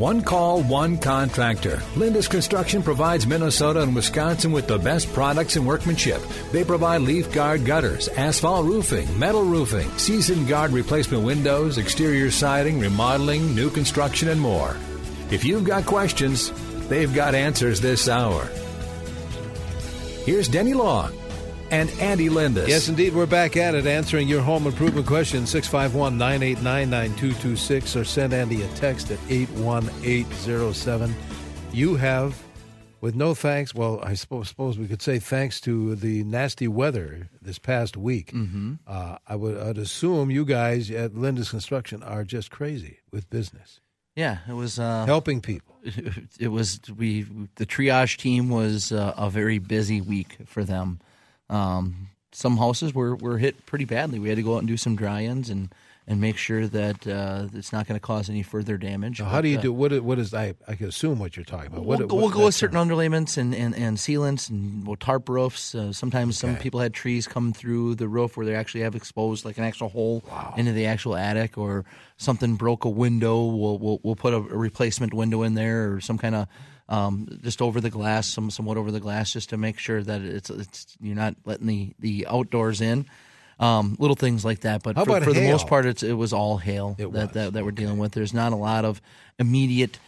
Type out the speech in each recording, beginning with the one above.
One call, one contractor. Lindus Construction provides Minnesota and Wisconsin with the best products and workmanship. They provide leaf guard gutters, asphalt roofing, metal roofing, season guard replacement windows, exterior siding, remodeling, new construction, and more. If you've got questions, they've got answers this hour. Here's Denny Long and Andy Lindus. Yes, indeed. We're back at it answering your home improvement questions 651 989 9226 or send Andy a text at 81807. You have, with no thanks, well, I suppose, suppose we could say thanks to the nasty weather this past week, Mm-hmm. uh, I would I'd assume you guys at Lindus Construction are just crazy with business, Yeah, it was. Uh, helping people. It was we. The triage team was uh, a very busy week for them. Um, some houses were, were hit pretty badly. We had to go out and do some dry-ins and, and make sure that uh, it's not going to cause any further damage. Now, how But, do you uh, do? What is, what is I? I can assume what you're talking about. We'll, What, go, we'll go with certain underlayments and, and, and sealants and we'll tarp roofs. Uh, sometimes some people had trees come through the roof where they actually have exposed like an actual hole into the actual attic, or something broke a window. We'll we'll, we'll put a, a replacement window in there, or some kind of um, just over the glass, some somewhat over the glass, just to make sure that it's it's you're not letting the, the outdoors in. Um, little things like that, but How for, for the most part, it's, it was all hail that, that that we're dealing with. There's not a lot of immediate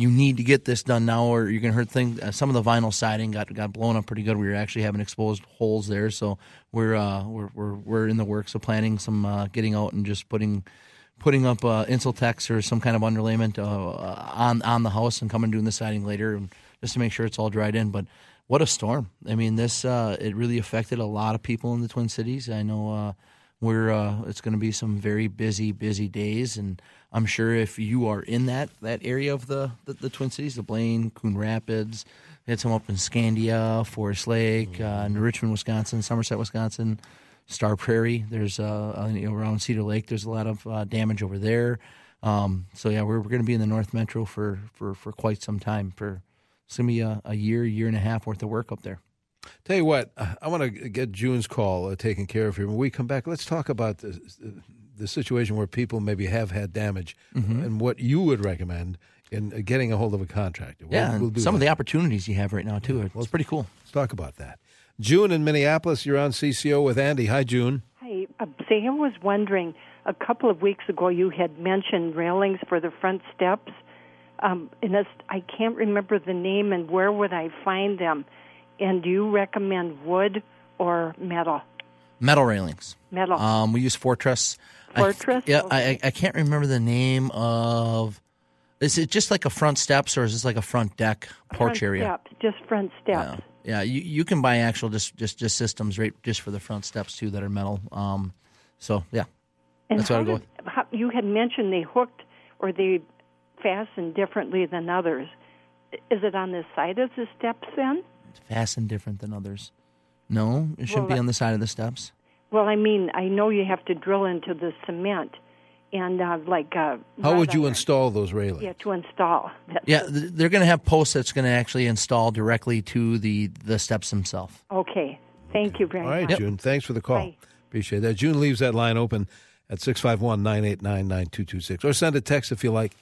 you need to get this done now, or you're going to hurt things. Uh, some of the vinyl siding got got blown up pretty good. We were actually having exposed holes there, so we're uh, we're, we're we're in the works of planning some uh, getting out and just putting putting up uh, Insultex or some kind of underlayment uh, on on the house and coming and doing the siding later, just to make sure it's all dried in. But what a storm! I mean, this uh, it really affected a lot of people in the Twin Cities. I know. Uh, we're uh, it's going to be some very busy, busy days, and I'm sure if you are in that that area of the the, the Twin Cities, the Blaine, Coon Rapids, had some up in Scandia, Forest Lake, uh, in Richmond, Wisconsin, Somerset, Wisconsin, Star Prairie. There's uh, uh, around Cedar Lake. There's a lot of uh, damage over there. Um, so yeah, we're, we're going to be in the North Metro for, for, for quite some time. For it's going to be a, a year, year and a half worth of work up there. Tell you what, uh, I want to get June's call uh, taken care of here. When we come back, let's talk about the, the situation where people maybe have had damage Mm-hmm. and what you would recommend in uh, getting a hold of a contractor. We'll- Yeah, we'll some of the opportunities you have right now too. It's pretty cool. Let's talk about that. June in Minneapolis, you're on CCO with Andy. Hi, June. Hi, uh, say I was wondering. A couple of weeks ago, you had mentioned railings for the front steps, um, and it's, I can't remember the name. And where would I find them? And do you recommend wood or metal? Metal railings. Metal. Um, we use Fortress. I- Fortress? yeah, Okay. I, I can't remember the name of. Is it just like a front steps or is this like a front deck porch front area? Steps, just front steps. yeah. Yeah, you you can buy actual just just just systems right just for the front steps too that are metal. Um, so yeah, And That's what I'd go did- how, you had mentioned they hooked or they fastened differently than others. Is it on the side of the steps then? it's fastened different than others. No, it shouldn't Well, be on the side of the steps. Well, I mean, I know you have to drill into the cement, and uh, like uh, How would you iron. install those railings? Yeah, to install. That's Yeah, th- they're going to have posts that's going to actually install directly to the the steps themselves. Okay. Thank you very All right, much. June. Thanks for the call. Bye. Appreciate that. June leaves that line open at 651 989 9226. Or send a text if you like,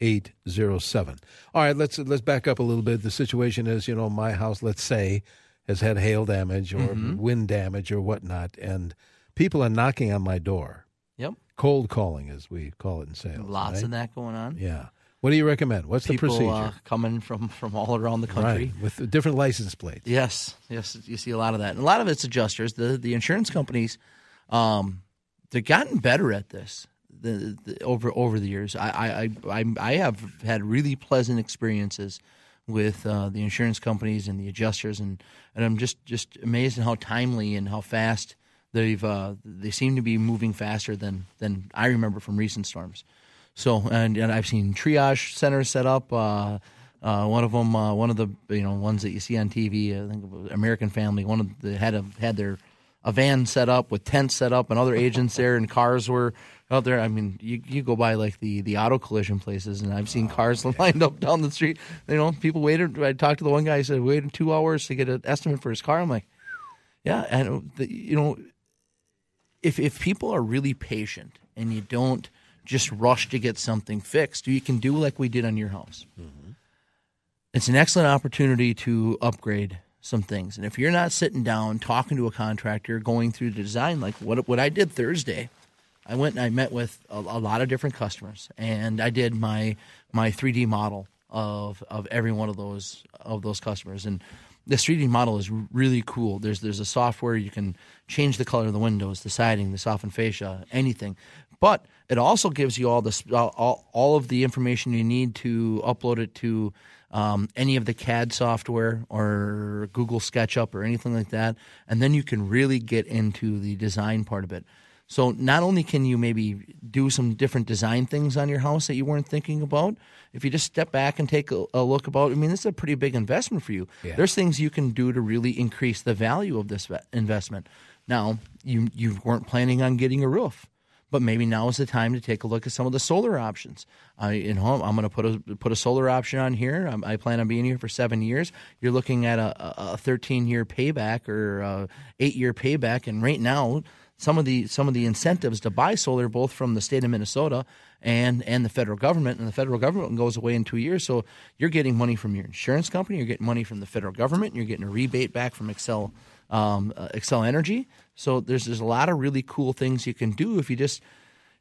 81807. All right, let's let's back up a little bit. The situation is, you know, my house, let's say, has had hail damage or Mm-hmm. wind damage or whatnot, and people are knocking on my door. Yep, Cold calling, as we call it in sales. lots right? of that going on. Yeah. What do you recommend? What's People the procedure? uh, coming from from all around the country. right, with different license plates. Yes, yes, you see a lot of that. And a lot of it's adjusters. The the insurance companies, um, they've gotten better at this the, the, over over the years. I, I I I I have had really pleasant experiences with uh, the insurance companies and the adjusters, and, and I'm just just amazed at how timely and how fast they've uh, they seem to be moving faster than than I remember from recent storms. So and, and I've seen triage centers set up. Uh, uh, one of them, uh, one of the you know ones that you see on TV, I think American Family. One of the had a, had their a van set up with tents set up and other agents there and cars were out there. I mean, you you go by like the the auto collision places and I've seen cars lined up down the street. You know, people waited. I talked to the one guy. He said waited two hours to get an estimate for his car. I'm like, yeah, and the, you know, if if people are really patient and you don't just rush to get something fixed, you can do like we did on your house. Mm-hmm. It's an excellent opportunity to upgrade some things. And if you're not sitting down talking to a contractor, going through the design, like what what I did Thursday, I went and I met with a, a lot of different customers, and I did my my 3D model of of every one of those of those customers. And this 3D model is really cool. There's there's a software you can change the color of the windows, the siding, the softened fascia, anything. But it also gives you all the all, all of the information you need to upload it to um, any of the CAD software or Google SketchUp or anything like that, and then you can really get into the design part of it. So not only can you maybe do some different design things on your house that you weren't thinking about, if you just step back and take a, a look about, I mean, this is a pretty big investment for you. Yeah. There's things you can do to really increase the value of this investment. Now, you you weren't planning on getting a roof but maybe now is the time to take a look at some of the solar options. I, you know, I'm going to put a put a solar option on here. I plan on being here for seven years. You're looking at a, a 13 year payback or a eight year payback, and right now, some of the some of the incentives to buy solar, both from the state of Minnesota and and the federal government, and the federal government goes away in two years. So you're getting money from your insurance company, you're getting money from the federal government, you're getting a rebate back from Xcel um, uh, Xcel Energy. So there's there's a lot of really cool things you can do if you just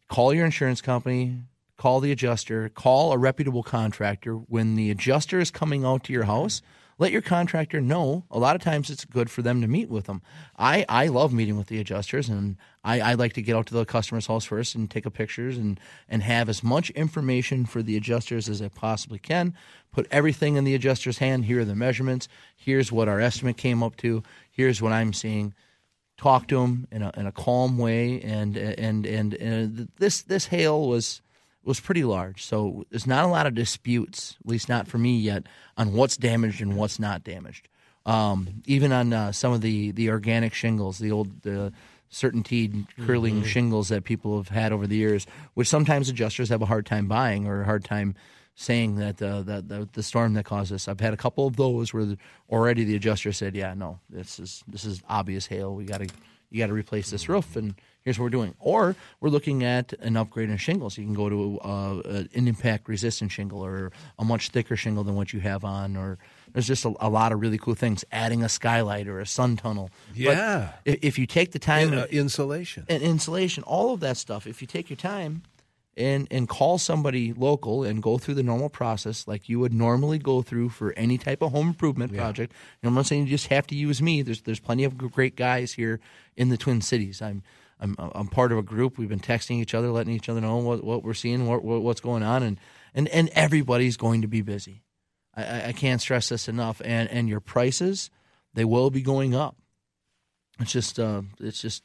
call your insurance company, call the adjuster, call a reputable contractor. When the adjuster is coming out to your house, let your contractor know. A lot of times it's good for them to meet with them. I, I love meeting with the adjusters, and I, I like to get out to the customer's house first and take a pictures and, and have as much information for the adjusters as I possibly can. Put everything in the adjuster's hand. Here are the measurements. Here's what our estimate came up to. Here's what I'm seeing talk to them in a, in a calm way, and and and, and this this hail was was pretty large. So there's not a lot of disputes, at least not for me yet, on what's damaged and what's not damaged. Um, even on uh, some of the, the organic shingles, the old the CertainTeed curling mm-hmm. shingles that people have had over the years, which sometimes adjusters have a hard time buying or a hard time saying that uh, that the, the, storm that caused this. I've had a couple of those where already the adjuster said, "Yeah, no, this is this is obvious hail. We got to you got to replace this roof." And here's what we're doing. Or we're looking at an upgrade in shingles. You can go to uh, an impact resistant shingle or a much thicker shingle than what you have on, or there's just a, a lot of really cool things. Adding a skylight or a sun tunnel. Yeah. But if you take the time, In, uh, insulation, and insulation, all of that stuff. If you take your time and and call somebody local and go through the normal process like you would normally go through for any type of home improvement yeah. project. And I'm not saying you just have to use me. There's there's plenty of great guys here in the Twin Cities. I'm I'm I'm part of a group. We've been texting each other, letting each other know what, what we're seeing, what, what's going on, and and and everybody's going to be busy. I, I can't stress this enough. And and your prices, they will be going up. It's just uh, it's just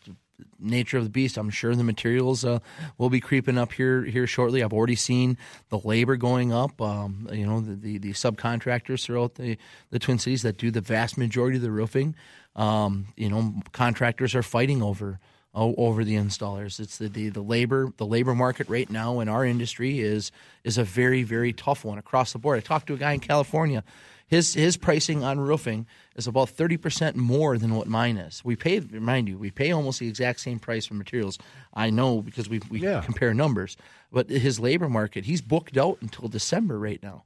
nature of the beast. I'm sure the materials uh, will be creeping up here here shortly. I've already seen the labor going up. Um, you know, the, the, the subcontractors throughout the the Twin Cities that do the vast majority of the roofing. Um, you know, contractors are fighting over over the installers. It's the, the, the labor the labor market right now in our industry is is a very very tough one across the board. I talked to a guy in California. His his pricing on roofing is about thirty percent more than what mine is. We pay, remind you, we pay almost the exact same price for materials. I know because we we yeah. compare numbers. But his labor market, he's booked out until December right now.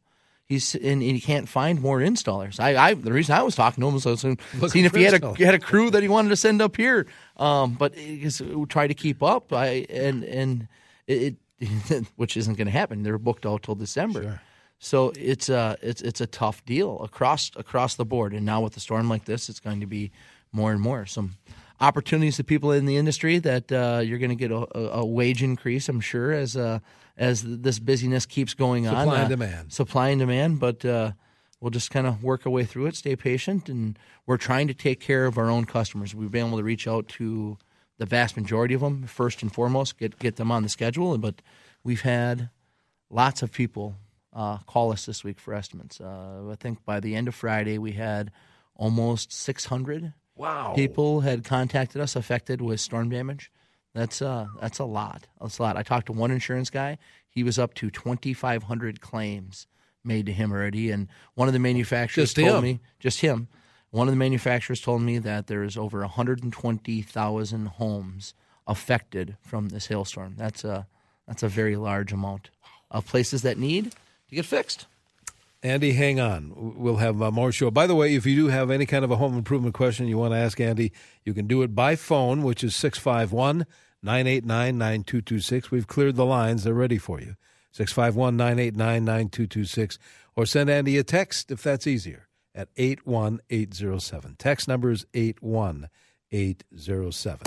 He's and, and, he can't find more installers. I, I the reason I was talking to him was I was seeing if he had a had a crew that he wanted to send up here. Um, but we try to keep up. I and and it, it which isn't going to happen. They're booked out till December. Sure. So it's a it's it's a tough deal across across the board. And now with a storm like this, it's going to be more and more some opportunities to people in the industry that uh, you're going to get a, a, wage increase. I'm sure as uh, as this busyness keeps going on. Supply and uh, demand. Supply and demand, but uh, we'll just kind of work our way through it, stay patient, and we're trying to take care of our own customers. We've been able to reach out to the vast majority of them first and foremost, get get them on the schedule. But we've had lots of people uh, call us this week for estimates. Uh, I think by the end of Friday we had almost 600 Wow. People had contacted us affected with storm damage. That's uh that's a lot. That's a lot. I talked to one insurance guy. He was up to 2,500 claims made to him already, and one of the manufacturers Just told him? me just him. One of the manufacturers told me that there is over 120,000 homes affected from this hailstorm. That's a that's a very large amount of places that need to get fixed. Andy, hang on. We'll have uh, more show. By the way, if you do have any kind of a home improvement question you want to ask Andy, you can do it by phone, which is 651 989 9226. We've cleared the lines, they're ready for you. 651 989 9226. Or send Andy a text if that's easier at 81807. Text number is 81807.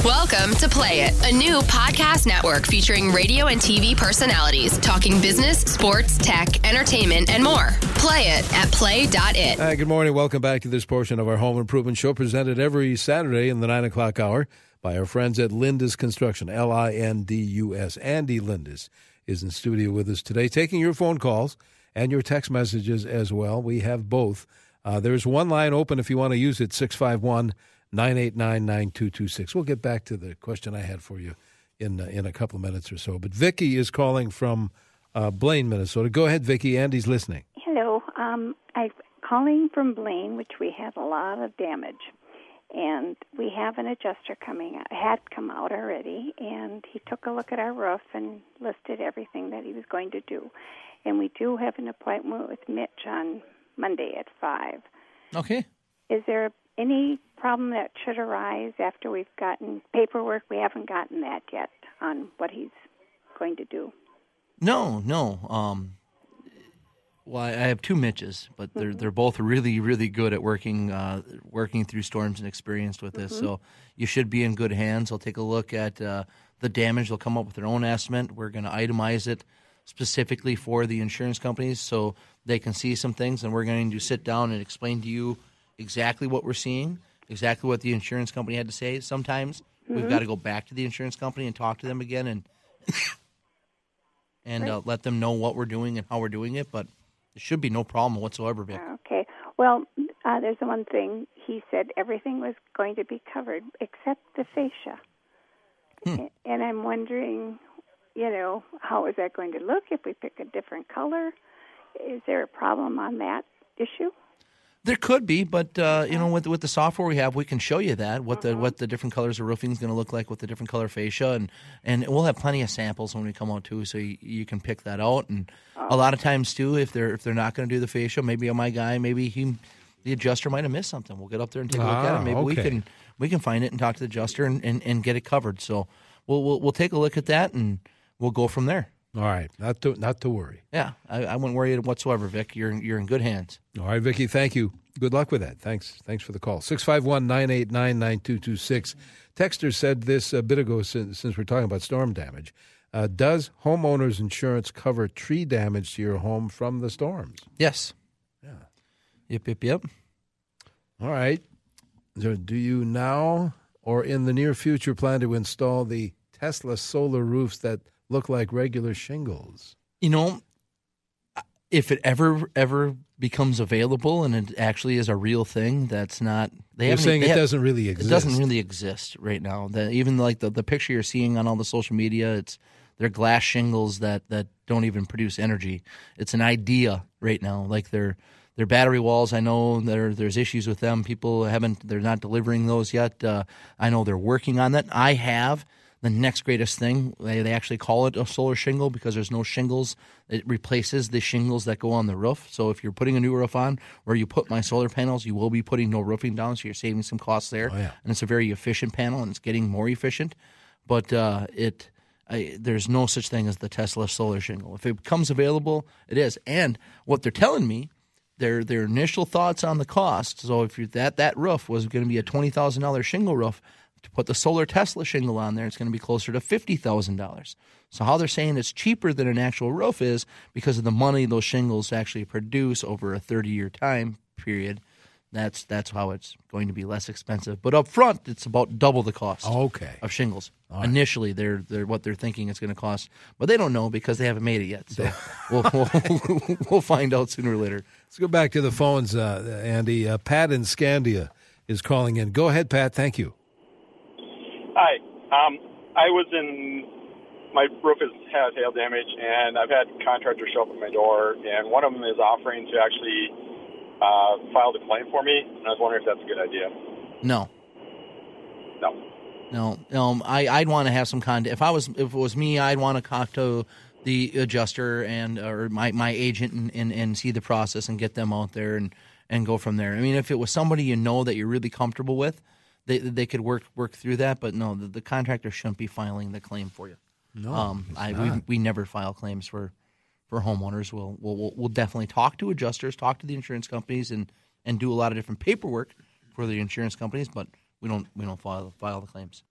Welcome to Play It, a new podcast network featuring radio and TV personalities talking business, sports, tech, entertainment, and more. Play it at play.it. Hi, good morning. Welcome back to this portion of our home improvement show presented every Saturday in the 9 o'clock hour by our friends at Lindus Construction, L I N D U S. Andy Lindus is in studio with us today, taking your phone calls and your text messages as well. We have both. Uh, there's one line open if you want to use it 651 989 9226. We'll get back to the question I had for you in, uh, in a couple of minutes or so. But Vicki is calling from uh, Blaine, Minnesota. Go ahead, Vicki. Andy's listening. Hello. Um, I'm calling from Blaine, which we have a lot of damage. And we have an adjuster coming out, had come out already, and he took a look at our roof and listed everything that he was going to do. And we do have an appointment with Mitch on Monday at 5. Okay. Is there any problem that should arise after we've gotten paperwork? We haven't gotten that yet on what he's going to do. No, no. Um, well, I have two Mitches, but they're they're both really, really good at working uh, working through storms and experienced with this. So you should be in good hands. They'll take a look at uh, the damage. They'll come up with their own estimate. We're going to itemize it specifically for the insurance companies so they can see some things, and we're going to sit down and explain to you exactly what we're seeing, exactly what the insurance company had to say. Sometimes we've got to go back to the insurance company and talk to them again and and uh, let them know what we're doing and how we're doing it. But there should be no problem whatsoever, Vic. Okay. Well, uh, there's the one thing he said everything was going to be covered except the fascia. A- And I'm wondering, you know, how is that going to look if we pick a different color? Is there a problem on that issue? There could be, but uh, you know, with with the software we have, we can show you that what the what the different colors of roofing is going to look like with the different color fascia, and and we'll have plenty of samples when we come out too, so you, you can pick that out. And a lot of times too, if they're if they're not going to do the fascia, maybe my guy, maybe he, the adjuster might have missed something. We'll get up there and take a look at Ah, it. Maybe we can we can find it and talk to the adjuster and, and, and get it covered. So we'll, we'll we'll take a look at that and we'll go from there. All right, not to not to worry. Yeah, I, I wouldn't worry whatsoever, Vic. You're you're in good hands. All right, Vicki, thank you. Good luck with that. Thanks. Thanks for the call. 651 989 9226. Texter said this a bit ago since, since we're talking about storm damage. Uh, does homeowners insurance cover tree damage to your home from the storms? Yes. Yeah. Yep. Yep. Yep. All right. So do you now or in the near future plan to install the Tesla solar roofs that look like regular shingles? you know, if it ever ever becomes available and it actually is a real thing, that's not. They You're saying they it have- doesn't really exist. It doesn't really exist right now. The, even like the, the picture you're seeing on all the social media, it's they're glass shingles that, that don't even produce energy. It's an idea right now. Like they're they're battery walls. I know there there's issues with them. People haven't they're not delivering those yet. Uh, I know they're working on that. I have the next greatest thing. They they actually call it a solar shingle because there's no shingles. It replaces the shingles that go on the roof. So if you're putting a new roof on, where you put my solar panels, you will be putting no roofing down. So you're saving some costs there. Oh, yeah. And it's a very efficient panel, and it's getting more efficient. But uh, it I, there's no such thing as the Tesla solar shingle. If it becomes available, it is. And what they're telling me, their their initial thoughts on the cost. So if that that roof was going to be a twenty thousand dollar shingle roof, to put the solar Tesla shingle on there, it's going to be closer to fifty thousand dollars. So how they're saying it's cheaper than an actual roof is because of the money those shingles actually produce over a thirty year time period. That's that's how it's going to be less expensive. But up front, it's about double the cost Okay. of shingles. Initially, they're they're what they're thinking it's going to cost, but they don't know because they haven't made it yet. So we'll, we'll we'll find out sooner or later. Let's go back to the phones, uh, Andy. Uh, Pat in Scandia is calling in. Go ahead, Pat. Thank you. Um, I was in my roof has had hail damage, and I've had contractors show up at my door, and one of them is offering to actually uh, file the claim for me. And I was wondering if that's a good idea. No. No. No, um, I I'd want to have some kind. If I was if it was me, I'd want to talk to the adjuster and or my, my agent and, and, and see the process and get them out there and, and go from there. I mean, if it was somebody you know that you're really comfortable with, they they could work work through that. But no, the, the contractor shouldn't be filing the claim for you. No, um, I we, we never file claims for for homeowners. We'll, we'll we'll definitely talk to adjusters, talk to the insurance companies, and and do a lot of different paperwork for the insurance companies, but we don't we don't file file the claims.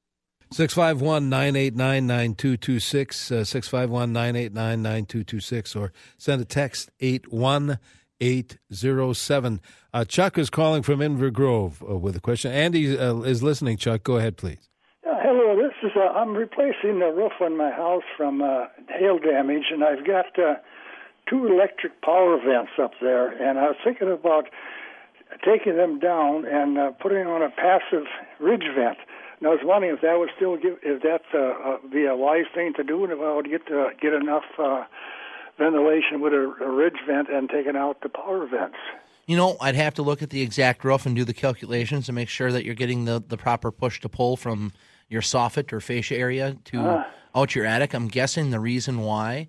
651 989 9226, uh, 651 989 9226, or send a text 81807. Uh, Chuck is calling from Inver Grove uh, with a question. Andy uh, is listening, Chuck. Go ahead, please. Uh, hello, this is, uh, I'm replacing the roof on my house from hail damage, and I've got two electric power vents up there, and I was thinking about taking them down and putting on a passive ridge vent and I was wondering if that would still give, if that uh, uh, be a wise thing to do, and if I would get get enough uh, ventilation with a, a ridge vent and taking out the power vents. You know, I'd have to look at the exact roof and do the calculations to make sure that you're getting the, the proper push to pull from your soffit or fascia area to uh. out your attic. I'm guessing the reason why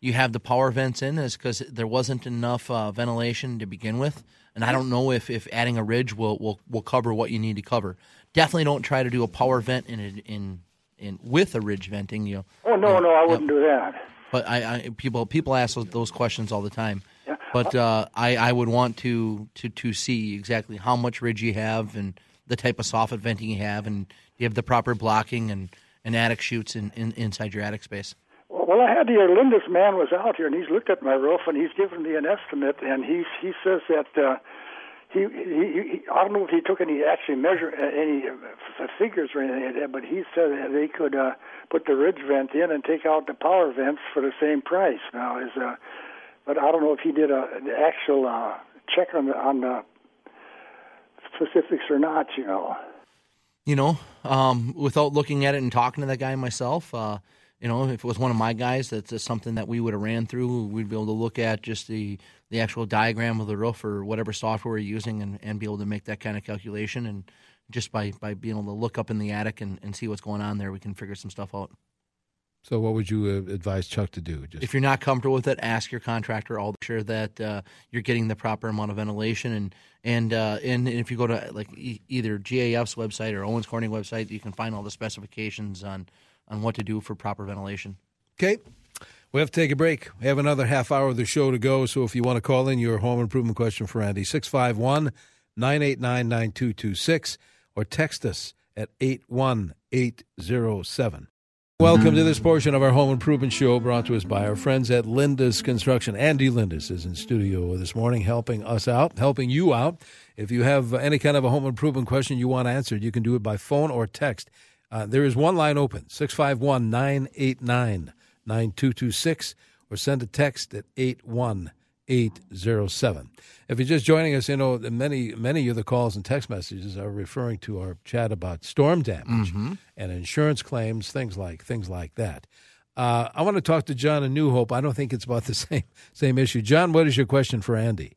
you have the power vents in is because there wasn't enough uh, ventilation to begin with. And I don't know if, if adding a ridge will, will, will cover what you need to cover definitely don't try to do a power vent in in in with a ridge venting. You. Know, oh no, no, I wouldn't do that. But I, I people people ask those questions all the time. Yeah. But uh, I I would want to to to see exactly how much ridge you have and the type of soffit venting you have and do you have the proper blocking and, and attic chutes in, in inside your attic space. Well, I had the Lindus man was out here and he's looked at my roof and he's given me an estimate and he's he says that. Uh, he, he, he I don't know if he took any actually measure uh, any uh, figures or anything like that, but he said that they could uh, put the ridge vent in and take out the power vents for the same price. Now is uh, but I don't know if he did a an actual uh, check on the on the specifics or not. You know. You know, um, without looking at it and talking to that guy myself, uh, you know, if it was one of my guys, that's something that we would have ran through. We'd be able to look at just the the actual diagram of the roof or whatever software we're using and, and be able to make that kind of calculation. And just by, by being able to look up in the attic and, and see what's going on there, we can figure some stuff out. So, what would you uh, advise Chuck to do? Just if you're not comfortable with it, ask your contractor. I'll sure that uh, you're getting the proper amount of ventilation, and and uh, and if you go to like e- either GAF's website or Owens Corning website, you can find all the specifications on on what to do for proper ventilation. Okay, we have to take a break. We have another half hour of the show to go. So if you want to call in your home improvement question for Andy, 651 989 9226 or text us at 81807. Welcome to this portion of our home improvement show brought to us by our friends at Lindus Construction. Andy Lindus is in studio this morning helping us out, helping you out. If you have any kind of a home improvement question you want answered, you can do it by phone or text. Uh, there is one line open, 651 989 9226 or send a text at 81807. If you're just joining us, you know, many, many of the calls and text messages are referring to our chat about storm damage mm-hmm. and insurance claims, things like things like that. Uh, I want to talk to John and New Hope. I don't think it's about the same same issue. John, what is your question for Andy?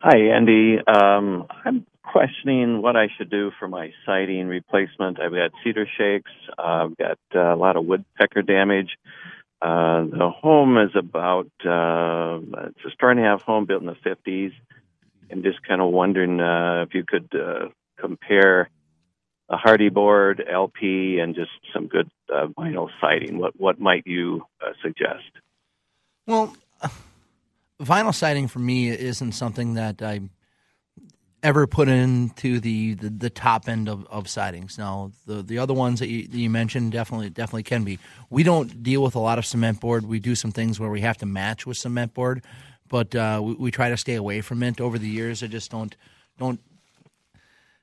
Hi, Andy. Um, I'm questioning what I should do for my siding replacement. I've got cedar shakes. Uh, I've got uh, a lot of woodpecker damage. Uh, the home is about uh, it's a starting half home built in the 50s. I'm just kind of wondering uh, if you could uh, compare a Hardie board, LP, and just some good uh, vinyl siding. What what might you uh, suggest? Well, vinyl siding for me isn't something that I ever put into the, the, the, top end of, of sidings. Now, the the other ones that you, that you, mentioned definitely definitely can be. We don't deal with a lot of cement board. We do some things where we have to match with cement board, but uh, we, we, try to stay away from it. Over the years, I just don't don't.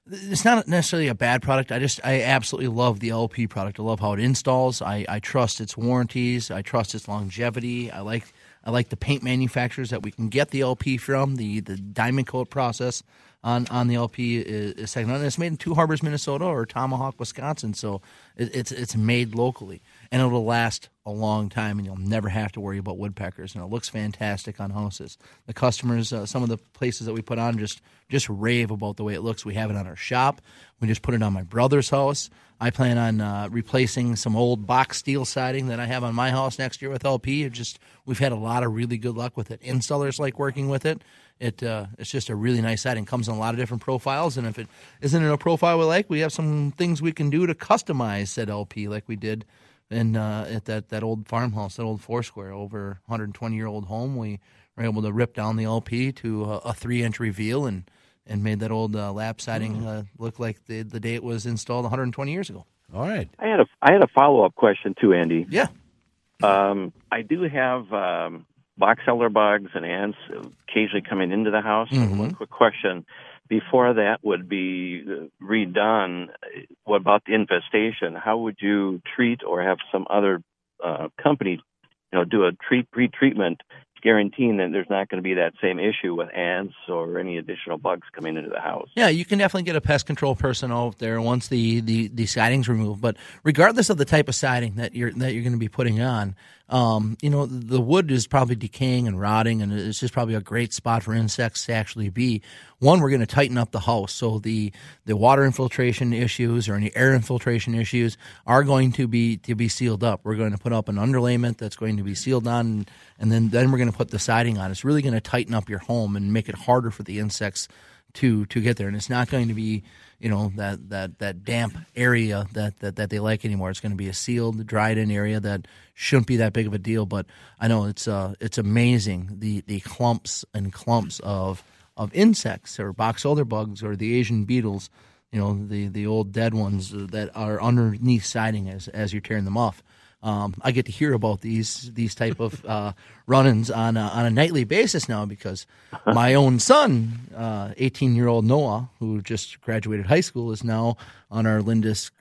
It's not necessarily a bad product. I just I absolutely love the LP product. I love how it installs. I, I trust its warranties. I trust its longevity. I like I like the paint manufacturers that we can get the LP from. The the diamond coat process on, on the LP is, is second. And it's made in Two Harbors, Minnesota, or Tomahawk, Wisconsin. So it, it's it's made locally, and it'll last a long time, and you'll never have to worry about woodpeckers. And it looks fantastic on houses. The customers, uh, some of the places that we put on, just just rave about the way it looks. We have it on our shop. We just put it on my brother's house. I plan on uh, replacing some old box steel siding that I have on my house next year with LP. It just we've had a lot of really good luck with it. Installers like working with it. It uh, it's just a really nice siding. Comes in a lot of different profiles, and if it isn't in a profile we like, we have some things we can do to customize said LP, like we did in uh, at that that old farmhouse, that old Foursquare, over 120 year old home. We were able to rip down the LP to a, a three inch reveal and and made that old uh, lap siding uh, look like the the day it was installed 120 years ago. All right. I had a I had a follow up question too, Andy. Yeah. Um, I do have um, box elder bugs and ants occasionally coming into the house. Mhm. One quick question: Before that would be redone, what about the infestation? How would you treat or have some other uh, company, you know, do a treat pre-treatment, guaranteeing that there's not going to be that same issue with ants or any additional bugs coming into the house? Yeah, you can definitely get a pest control person out there once the, the, the siding's removed. But regardless of the type of siding that you're that you're going to be putting on, um, you know the wood is probably decaying and rotting, and it's just probably a great spot for insects to actually be. One, we're going to tighten up the house, so the the water infiltration issues or any air infiltration issues are going to be to be sealed up. We're going to put up an underlayment that's going to be sealed on, and then then we're going to put the siding on. It's really going to tighten up your home and make it harder for the insects to to get there, and it's not going to be you know that that that damp area that that, that they like anymore. It's going to be a sealed, dried in area that shouldn't be that big of a deal. But I know it's uh it's amazing the the clumps and clumps of of insects or box elder bugs or the Asian beetles. You know the the old dead ones that are underneath siding as as you're tearing them off. Um, I get to hear about these these type of uh, run-ins on a, on a nightly basis now because my own son, eighteen year old Noah, who just graduated high school, is now on our Lindus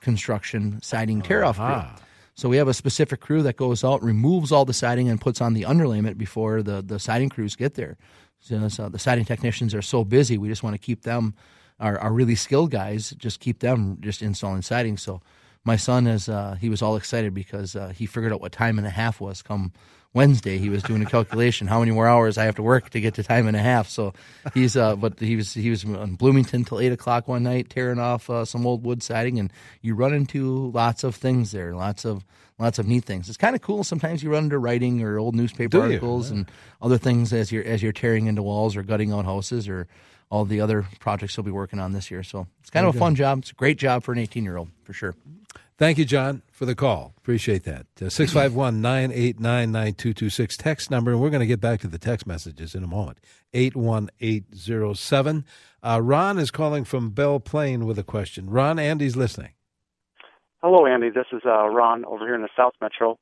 construction siding tear off crew. So we have a specific crew that goes out, removes all the siding, and puts on the underlayment before the the siding crews get there. So, so the siding technicians are so busy, we just want to keep them. Our, our really skilled guys just keep them just installing siding. So my son is uh, he was all excited because uh, he figured out what time and a half was come Wednesday. He was doing a calculation how many more hours I have to work to get to time and a half. So he's uh, but he was he was in Bloomington till eight o'clock one night tearing off uh, some old wood siding, and you run into lots of things there, lots of lots of neat things. It's kind of cool. Sometimes you run into writing or old newspaper Do articles and other things as you're as you're tearing into walls or gutting out houses or all the other projects he'll be working on this year. So it's kind of a fun job. It's a great job for an 18 year old for sure. Thank you, John, for the call. Appreciate that. Uh, 651 989 9226 text number. And we're going to get back to the text messages in a moment. 81807. Uh, Ron is calling from Belle Plaine with a question. Ron, Andy's listening. Hello, Andy. This is uh, Ron over here in the South Metro.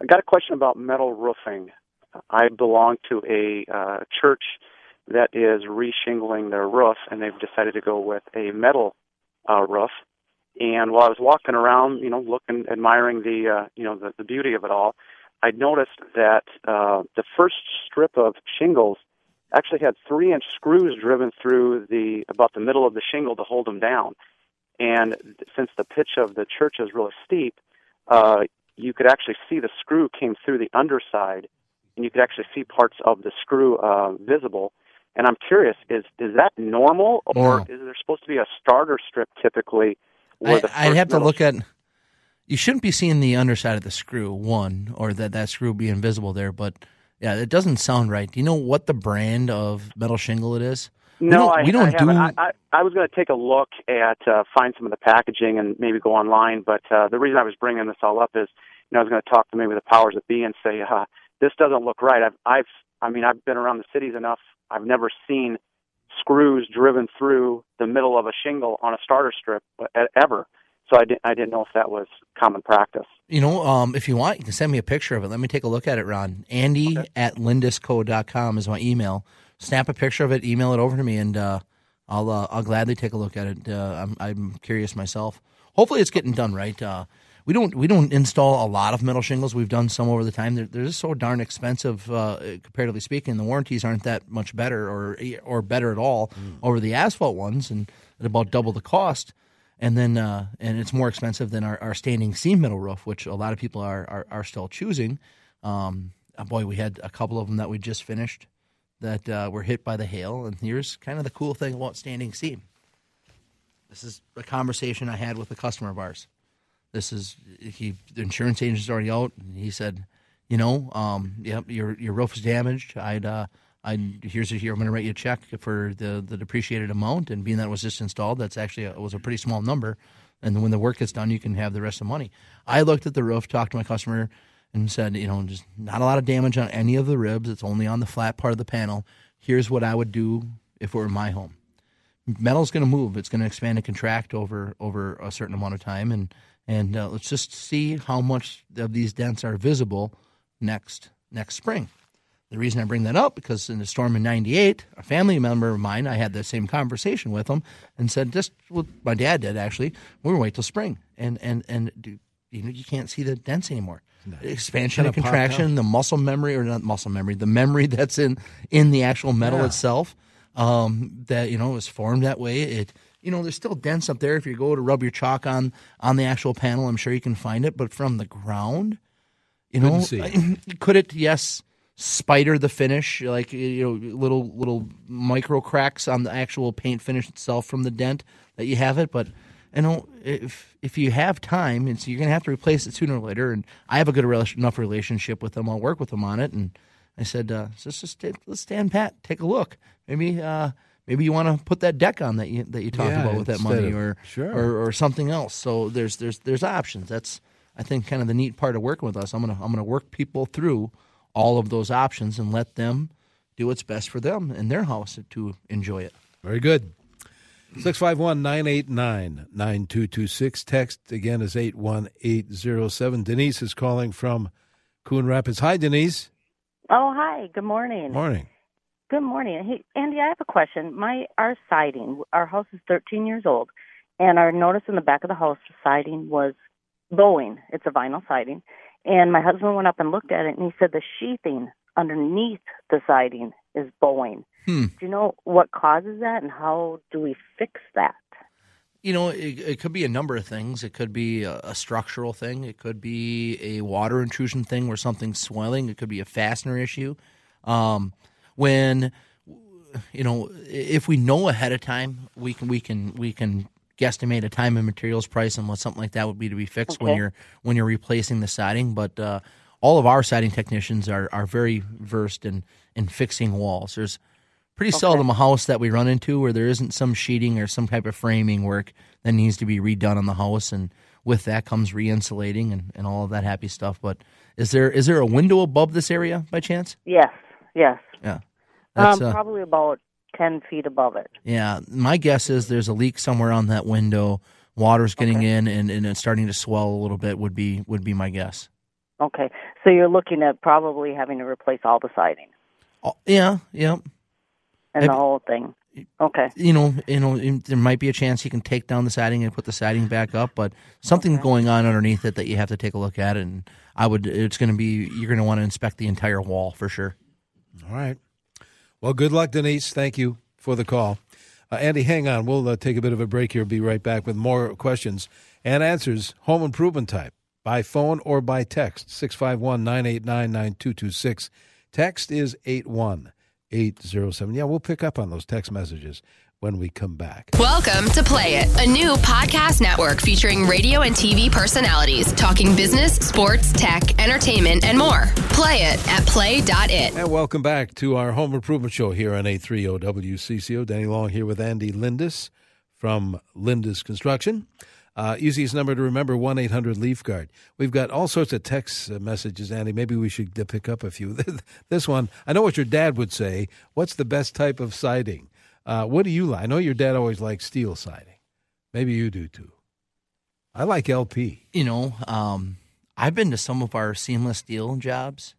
I got a question about metal roofing. I belong to a uh, church that is reshingling their roof, and they've decided to go with a metal uh, roof. And while I was walking around, you know, looking, admiring the, uh, you know, the, the beauty of it all, I noticed that uh, the first strip of shingles actually had three-inch screws driven through the about the middle of the shingle to hold them down. And since the pitch of the church is really steep, uh, you could actually see the screw came through the underside, and you could actually see parts of the screw uh, visible. And I'm curious, is is that normal, or No. is there supposed to be a starter strip typically? Where I, the I'd have to look at. You shouldn't be seeing the underside of the screw, one, or that that screw be invisible there. But yeah, it doesn't sound right. Do you know what the brand of metal shingle it is? We No, don't- I, we don't I do. I, I, I was going to take a look at uh, find some of the packaging and maybe go online. But uh, the reason I was bringing this all up is, you know, I was going to talk to maybe the powers that be and say, uh, this doesn't look right. I've, I've, I mean, I've been around the cities enough. I've never seen screws driven through the middle of a shingle on a starter strip uh, ever. So I didn't, I didn't know if that was common practice. You know, um, if you want, you can send me a picture of it. Let me take a look at it, Ron. Andy at lindusco.com is my email. Snap a picture of it, email it over to me, and uh, I'll uh, I'll gladly take a look at it. Uh, I'm I'm curious myself. Hopefully, it's getting done right. We don't we don't install a lot of metal shingles. We've done some over the time. They're, they're just so darn expensive, uh, comparatively speaking. The warranties aren't that much better, or or better at all mm. over the asphalt ones, and at about double the cost. And then uh, and it's more expensive than our, our standing seam metal roof, which a lot of people are are, are still choosing. Um, uh, boy, we had a couple of them that we just finished that uh, were hit by the hail. And here's kind of the cool thing about standing seam. This is a conversation I had with a customer of ours. This is he. The insurance agent's already out, and he said, "You know, um, yep, your your roof is damaged. I'd, uh, I here's a, here. I'm going to write you a check for the the depreciated amount, and being that was just installed, that's actually a, was a pretty small number. And when the work gets done, you can have the rest of the money. I looked at the roof, talked to my customer, and said, you know, just not a lot of damage on any of the ribs. It's only on the flat part of the panel. Here's what I would do if it were my home metal's going to move. It's going to expand and contract over over a certain amount of time, and and uh, let's just see how much of these dents are visible next next spring. The reason I bring that up because in the storm in '98, a family member of mine, I had the same conversation with him and said, just what my dad did actually. We're gonna wait till spring, and and and you know you can't see the dents anymore. No. Expansion and contraction, the muscle memory or not muscle memory, the memory that's in in the actual metal yeah. itself um, that you know was formed that way. It you know there's still dents up there. If you go to rub your chalk on on the actual panel, I'm sure you can find it. But from the ground, you know, could it? Yes, spider the finish, like you know, little little micro cracks on the actual paint finish itself from the dent that you have it, but. You know, if if you have time, and so you're going to have to replace it sooner or later. And I have a good enough relationship with them. I'll work with them on it, and I said, uh, let's just let's stand pat, take a look. Maybe uh, maybe you want to put that deck on that you that you talked yeah, about with that money, of, or, sure. or or something else. So there's there's there's options. That's I think kind of the neat part of working with us. I'm gonna I'm gonna work people through all of those options and let them do what's best for them in their house to enjoy it. Very good. 651 989 9226. Text again is 81807. Denise is calling from Coon Rapids. Hi, Denise. Oh, hi. Good morning. Morning. Good morning. Hey, Andy, I have a question. My our siding, our house is 13 years old, and our notice in the back of the house the siding was bowing. It's a vinyl siding, and my husband went up and looked at it, and he said the sheathing underneath the siding is bowing. Hmm. Do you know what causes that, and how do we fix that? You know, it, it, could be a number of things. It could be a, a, structural thing. It could be a water intrusion thing where something's swelling. It could be a fastener issue. Um, when you know, if we know ahead of time, we can we can we can guesstimate a time and materials price and what something like that would be to be fixed okay. when you're when you're replacing the siding. But uh, all of our siding technicians are are very versed in in fixing walls. There's pretty okay. seldom a house that we run into where there isn't some sheeting or some type of framing work that needs to be redone on the house and with that comes re-insulating and, and all of that happy stuff but is there is there a window above this area by chance yes yes yeah um, uh, probably about 10 feet above it yeah my guess is there's a leak somewhere on that window water's getting okay. in and, and it's starting to swell a little bit would be would be my guess okay so you're looking at probably having to replace all the siding oh, yeah yeah and the whole thing. Okay. You know, you know, there might be a chance you can take down the siding and put the siding back up, but something's okay. going on underneath it that you have to take a look at. And I would, it's going to be, you're going to want to inspect the entire wall for sure. All right. Well, good luck, Denise. Thank you for the call. Uh, Andy, hang on. We'll uh, take a bit of a break here. Be right back with more questions and answers, home improvement type, by phone or by text. 651 989 9226. Text is 81 807. Yeah, we'll pick up on those text messages when we come back. Welcome to Play It, a new podcast network featuring radio and TV personalities talking business, sports, tech, entertainment, and more. Play it at play.it. And welcome back to our home improvement show here on A30 WCCO. Denny Long here with Andy Lindus from Lindus Construction. Uh, easiest number to remember, 1 800 Leaf Guard. We've got all sorts of text uh, messages, Andy. Maybe we should pick up a few. this one, I know what your dad would say. What's the best type of siding? Uh, what do you like? I know your dad always likes steel siding. Maybe you do too. I like LP. You know, um, I've been to some of our seamless steel jobs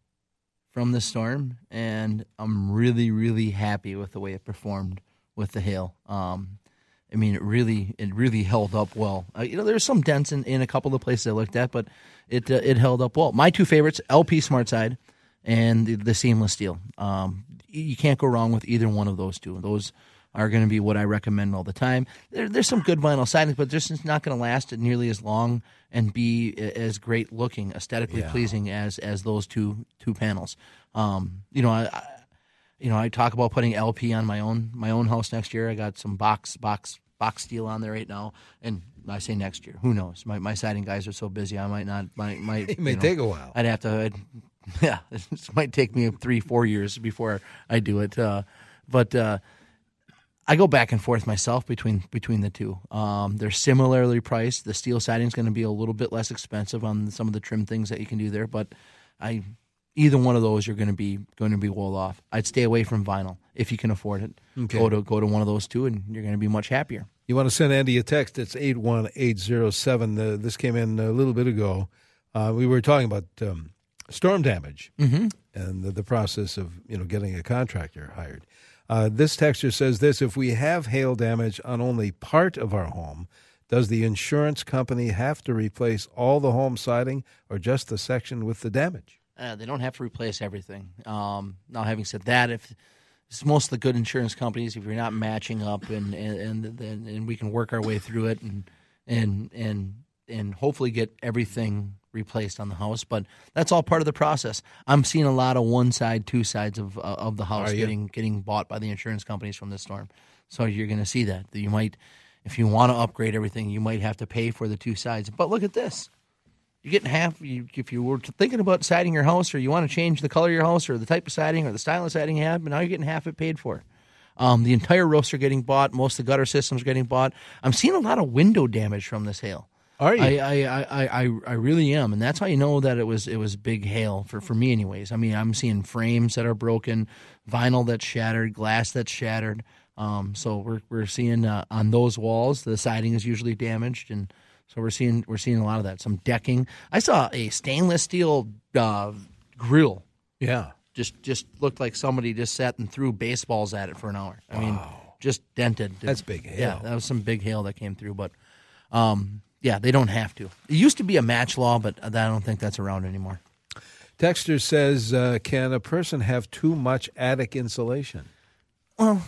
from the storm, and I'm really, really happy with the way it performed with the hail. Um, I mean, it really it really held up well. Uh, you know, there's some dents in, in a couple of the places I looked at, but it uh, it held up well. My two favorites: LP Smart Side and the, the seamless steel. Um, you can't go wrong with either one of those two. Those are going to be what I recommend all the time. There, there's some good vinyl siding, but this is not going to last nearly as long and be as great looking, aesthetically Yeah. pleasing as as those two two panels. Um, you know, I, I you know I talk about putting LP on my own my own house next year. I got some box box box steel on there right now, and I say next year. Who knows? My my siding guys are so busy. I might not. Might might. It may know, take a while. I'd have to. I'd, yeah, it might take me three, four years before I do it. Uh, but uh, I go back and forth myself between between the two. Um, they're similarly priced. The steel siding is going to be a little bit less expensive on some of the trim things that you can do there, but I either one of those you're going to be going to be well off. I'd stay away from vinyl if you can afford it. Okay. Go to go to one of those two, and you're going to be much happier. You want to send Andy a text? It's 81807. Uh, this came in a little bit ago. Uh, we were talking about um, storm damage Mm-hmm. and the, the process of you know getting a contractor hired. Uh, this texture says this: If we have hail damage on only part of our home, does the insurance company have to replace all the home siding or just the section with the damage? Uh, they don't have to replace everything. Um, now, having said that, if it's most of the good insurance companies, if you're not matching up, and and and, and, and we can work our way through it, and and and and hopefully get everything replaced on the house. But that's all part of the process. I'm seeing a lot of one side, two sides of uh, of the house getting getting bought by the insurance companies from this storm. So you're going to see that. That you might, if you want to upgrade everything, you might have to pay for the two sides. But look at this you're getting half. You, if you were thinking about siding your house, or you want to change the color of your house, or the type of siding, or the style of siding you have, but now you're getting half it paid for. Um, the entire roofs are getting bought. Most of the gutter systems are getting bought. I'm seeing a lot of window damage from this hail. Are you? I, I, I, I, I really am, and that's how you know that it was it was big hail for, for me, anyways. I mean, I'm seeing frames that are broken, vinyl that's shattered, glass that's shattered. Um, so we're we're seeing uh, on those walls the siding is usually damaged, and so we're seeing we're seeing a lot of that. Some decking. I saw a stainless steel uh, grill. Yeah. Just just looked like somebody just sat and threw baseballs at it for an hour. I mean, just dented. That's big hail. Yeah, that was some big hail that came through, but. Um, yeah, they don't have to. It used to be a match law, but I don't think that's around anymore. Texter says, uh, "Can a person have too much attic insulation?" Well,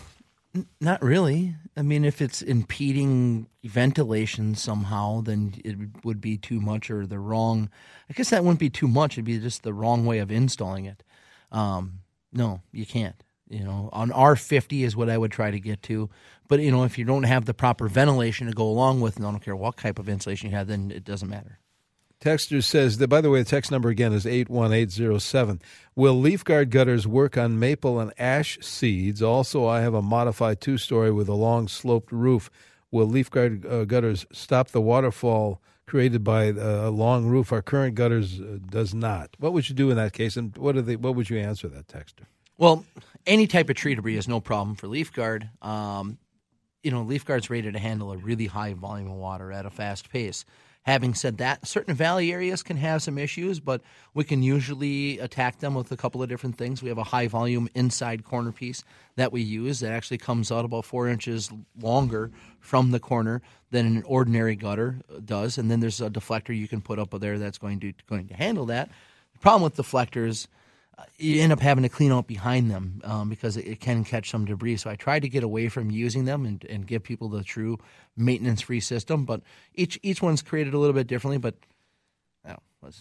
n- not really. I mean, if it's impeding ventilation somehow, then it would be too much or the wrong. I guess that wouldn't be too much. It'd be just the wrong way of installing it. Um, no, you can't. You know, on R50 is what I would try to get to. But, you know, if you don't have the proper ventilation to go along with, and I don't care what type of insulation you have, then it doesn't matter. Texter says that, by the way, the text number again is 81807. Will leaf guard gutters work on maple and ash seeds? Also, I have a modified two story with a long sloped roof. Will leaf guard uh, gutters stop the waterfall created by uh, a long roof? Our current gutters uh, does not. What would you do in that case? And what, are they, what would you answer that texter? Well, any type of tree debris is no problem for leaf guard. Um, you know, leaf guard's rated to handle a really high volume of water at a fast pace. Having said that, certain valley areas can have some issues, but we can usually attack them with a couple of different things. We have a high volume inside corner piece that we use that actually comes out about four inches longer from the corner than an ordinary gutter does, and then there's a deflector you can put up there that's going to going to handle that. The problem with deflectors you end up having to clean out behind them um, because it, it can catch some debris. So I tried to get away from using them and, and give people the true maintenance free system. But each each one's created a little bit differently. But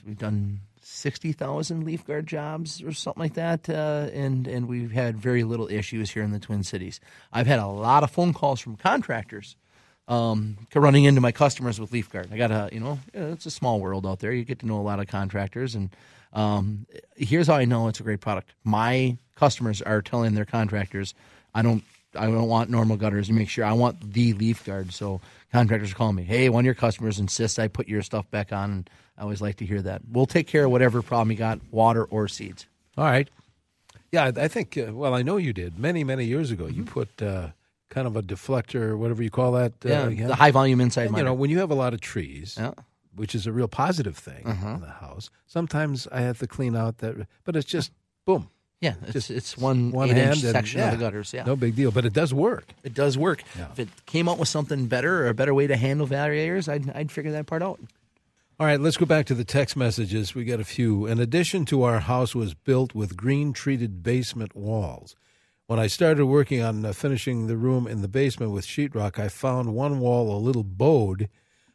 we've done sixty thousand leaf guard jobs or something like that, uh, and and we've had very little issues here in the Twin Cities. I've had a lot of phone calls from contractors. Um, running into my customers with leaf guard. I got a, you know, it's a small world out there. You get to know a lot of contractors, and um, here's how I know it's a great product. My customers are telling their contractors, I don't I don't want normal gutters. You make sure I want the leaf guard. So contractors are calling me, hey, one of your customers insists I put your stuff back on. And I always like to hear that. We'll take care of whatever problem you got, water or seeds. All right. Yeah, I think, uh, well, I know you did. Many, many years ago, Mm-hmm. you put uh, kind of a deflector, whatever you call that. uh, Yeah, again. the high volume inside And, You know, when you have a lot of trees, Yeah. Which is a real positive thing Uh-huh. in the house, sometimes I have to clean out that, but it's just boom. Yeah, it's Just it's one, one eight hand inch and- section yeah. of the gutters. Yeah, No big deal, but it does work. it does work. Yeah. If it came out with something better or a better way to handle variators, I'd I'd figure that part out. All right, let's go back to the text messages. We got a few. An addition to our house was built with green treated basement walls. When I started working on uh, finishing the room in the basement with sheetrock, I found one wall a little bowed,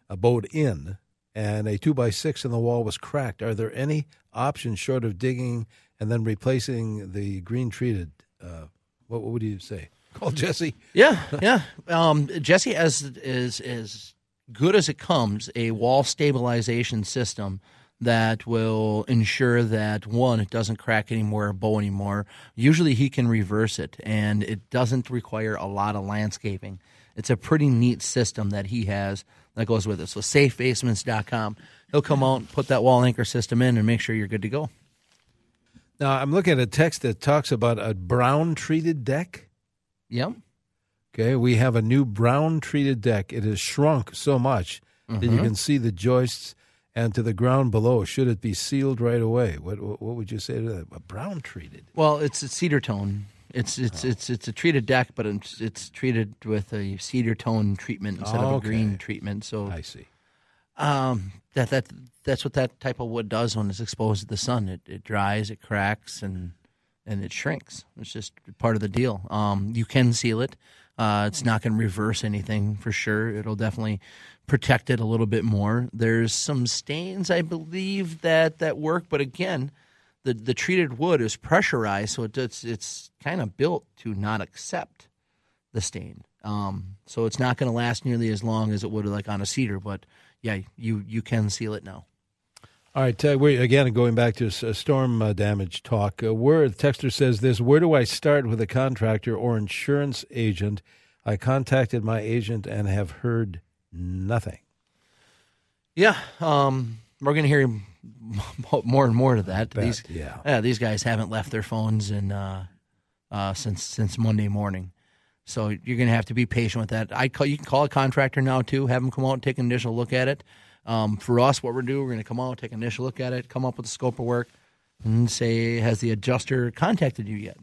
uh, bowed in, and a two by six in the wall was cracked. Are there any options short of digging and then replacing the green treated? Uh, what, what would you say? Call Jesse. Yeah, yeah. Um, Jesse has is as good as it comes a wall stabilization system that will ensure that one, it doesn't crack anymore or bow anymore. Usually, he can reverse it, and it doesn't require a lot of landscaping. It's a pretty neat system that he has that goes with it. So, safebasements.com. He'll come out, and put that wall anchor system in, and make sure you're good to go. Now, I'm looking at a text that talks about a brown treated deck. Yep. Okay, we have a new brown treated deck. It has shrunk so much that you Mhm. can see the joists and to the ground below. Should it be sealed right away? What what what would you say to that? A brown treated. Well, it's a cedar tone. It's it's Oh. it's it's a treated deck, but it's it's treated with a cedar tone treatment instead of a Okay. green treatment. So I see. Um, that that that's what that type of wood does when it's exposed to the sun. It it dries, it cracks, and and it shrinks. It's just part of the deal. Um, you can seal it. Uh, it's not going to reverse anything for sure. It'll definitely protect it a little bit more. There's some stains, I believe, that that work, but again, the the treated wood is pressurized, so it, it's it's kind of built to not accept the stain. Um, so it's not going to last nearly as long as it would like on a cedar. But yeah, you you can seal it now. All right, uh, we again going back to s- uh, storm uh, damage talk. Uh, where the texter says this: Where do I start with a contractor or insurance agent? I contacted my agent and have heard nothing. Yeah, um, we're going to hear more and more to that. Bet, these, yeah. these guys haven't left their phones in uh, uh, since since Monday morning, so you're going to have to be patient with that. I call you can call a contractor now too, have them come out and take an initial look at it. Um, for us, what we're doing, we're going to come out, take an initial look at it, come up with a scope of work, and say, has the adjuster contacted you yet?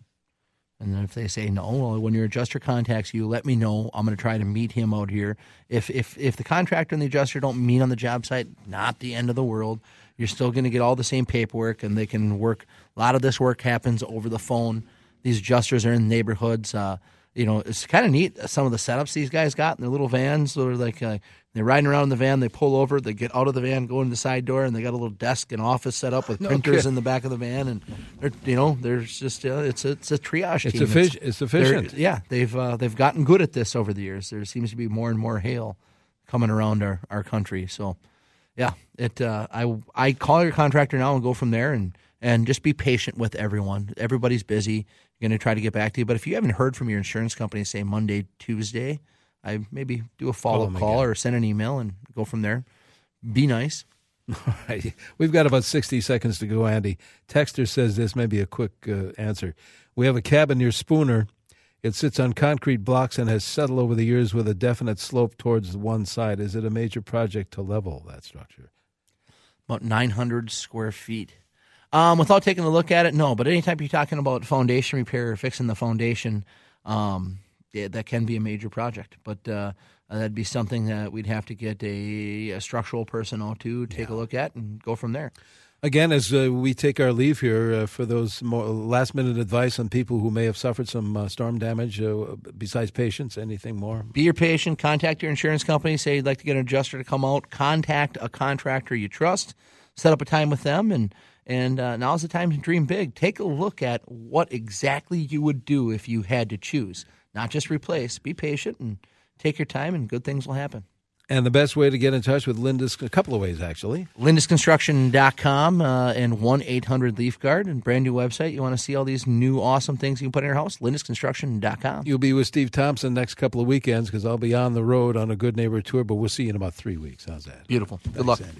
And then if they say no, well, when your adjuster contacts you, let me know. I'm going to try to meet him out here. If if if the contractor and the adjuster don't meet on the job site, not the end of the world. You're still going to get all the same paperwork, and they can work. A lot of this work happens over the phone. These adjusters are in neighborhoods. Uh, you know, it's kind of neat. Some of the setups these guys got in their little vans. They're like uh, they're riding around in the van. They pull over. They get out of the van, go in the side door, and they got a little desk and office set up with No printers kidding. in the back of the van. And they're you know, there's just uh, it's a, it's a triage It's team. effic- it's they're- efficient. Yeah, they've uh, they've gotten good at this over the years. There seems to be more and more hail coming around our, our country. So, yeah, it. Uh, I I call your contractor now and go from there, and and just be patient with everyone. Everybody's busy. You're going to try to get back to you, but if you haven't heard from your insurance company, say Monday, Tuesday, I maybe do a follow up them call again. or send an email and go from there. Be nice. All right. We've got about 60 seconds to go, Andy. Texter says this may be a quick uh, answer. We have a cabin near Spooner. It sits on concrete blocks and has settled over the years with a definite slope towards one side. Is it a major project to level that structure? about 900 square feet. Um, without taking a look at it, no. But anytime you're talking about foundation repair or fixing the foundation, um, yeah, that can be a major project. But uh, that'd be something that we'd have to get a, a structural person out to take a look at and go from there. Again, as uh, we take our leave here, uh, for those more last minute advice on people who may have suffered some uh, storm damage, uh, besides patients, anything more? Be your patient. Contact your insurance company. Say you'd like to get an adjuster to come out. Contact a contractor you trust. Set up a time with them, and and uh, now's the time to dream big. Take a look at what exactly you would do if you had to choose, not just replace. Be patient and take your time, and good things will happen. And the best way to get in touch with Lindus, a couple of ways actually. LindusConstruction.com uh, and 1 800 Leaf Guard, and brand new website. You want to see all these new awesome things you can put in your house? LindusConstruction.com. You'll be with Steve Thompson next couple of weekends because I'll be on the road on a Good Neighbor tour, but we'll see you in about three weeks. How's that? Beautiful. Good luck. Andy.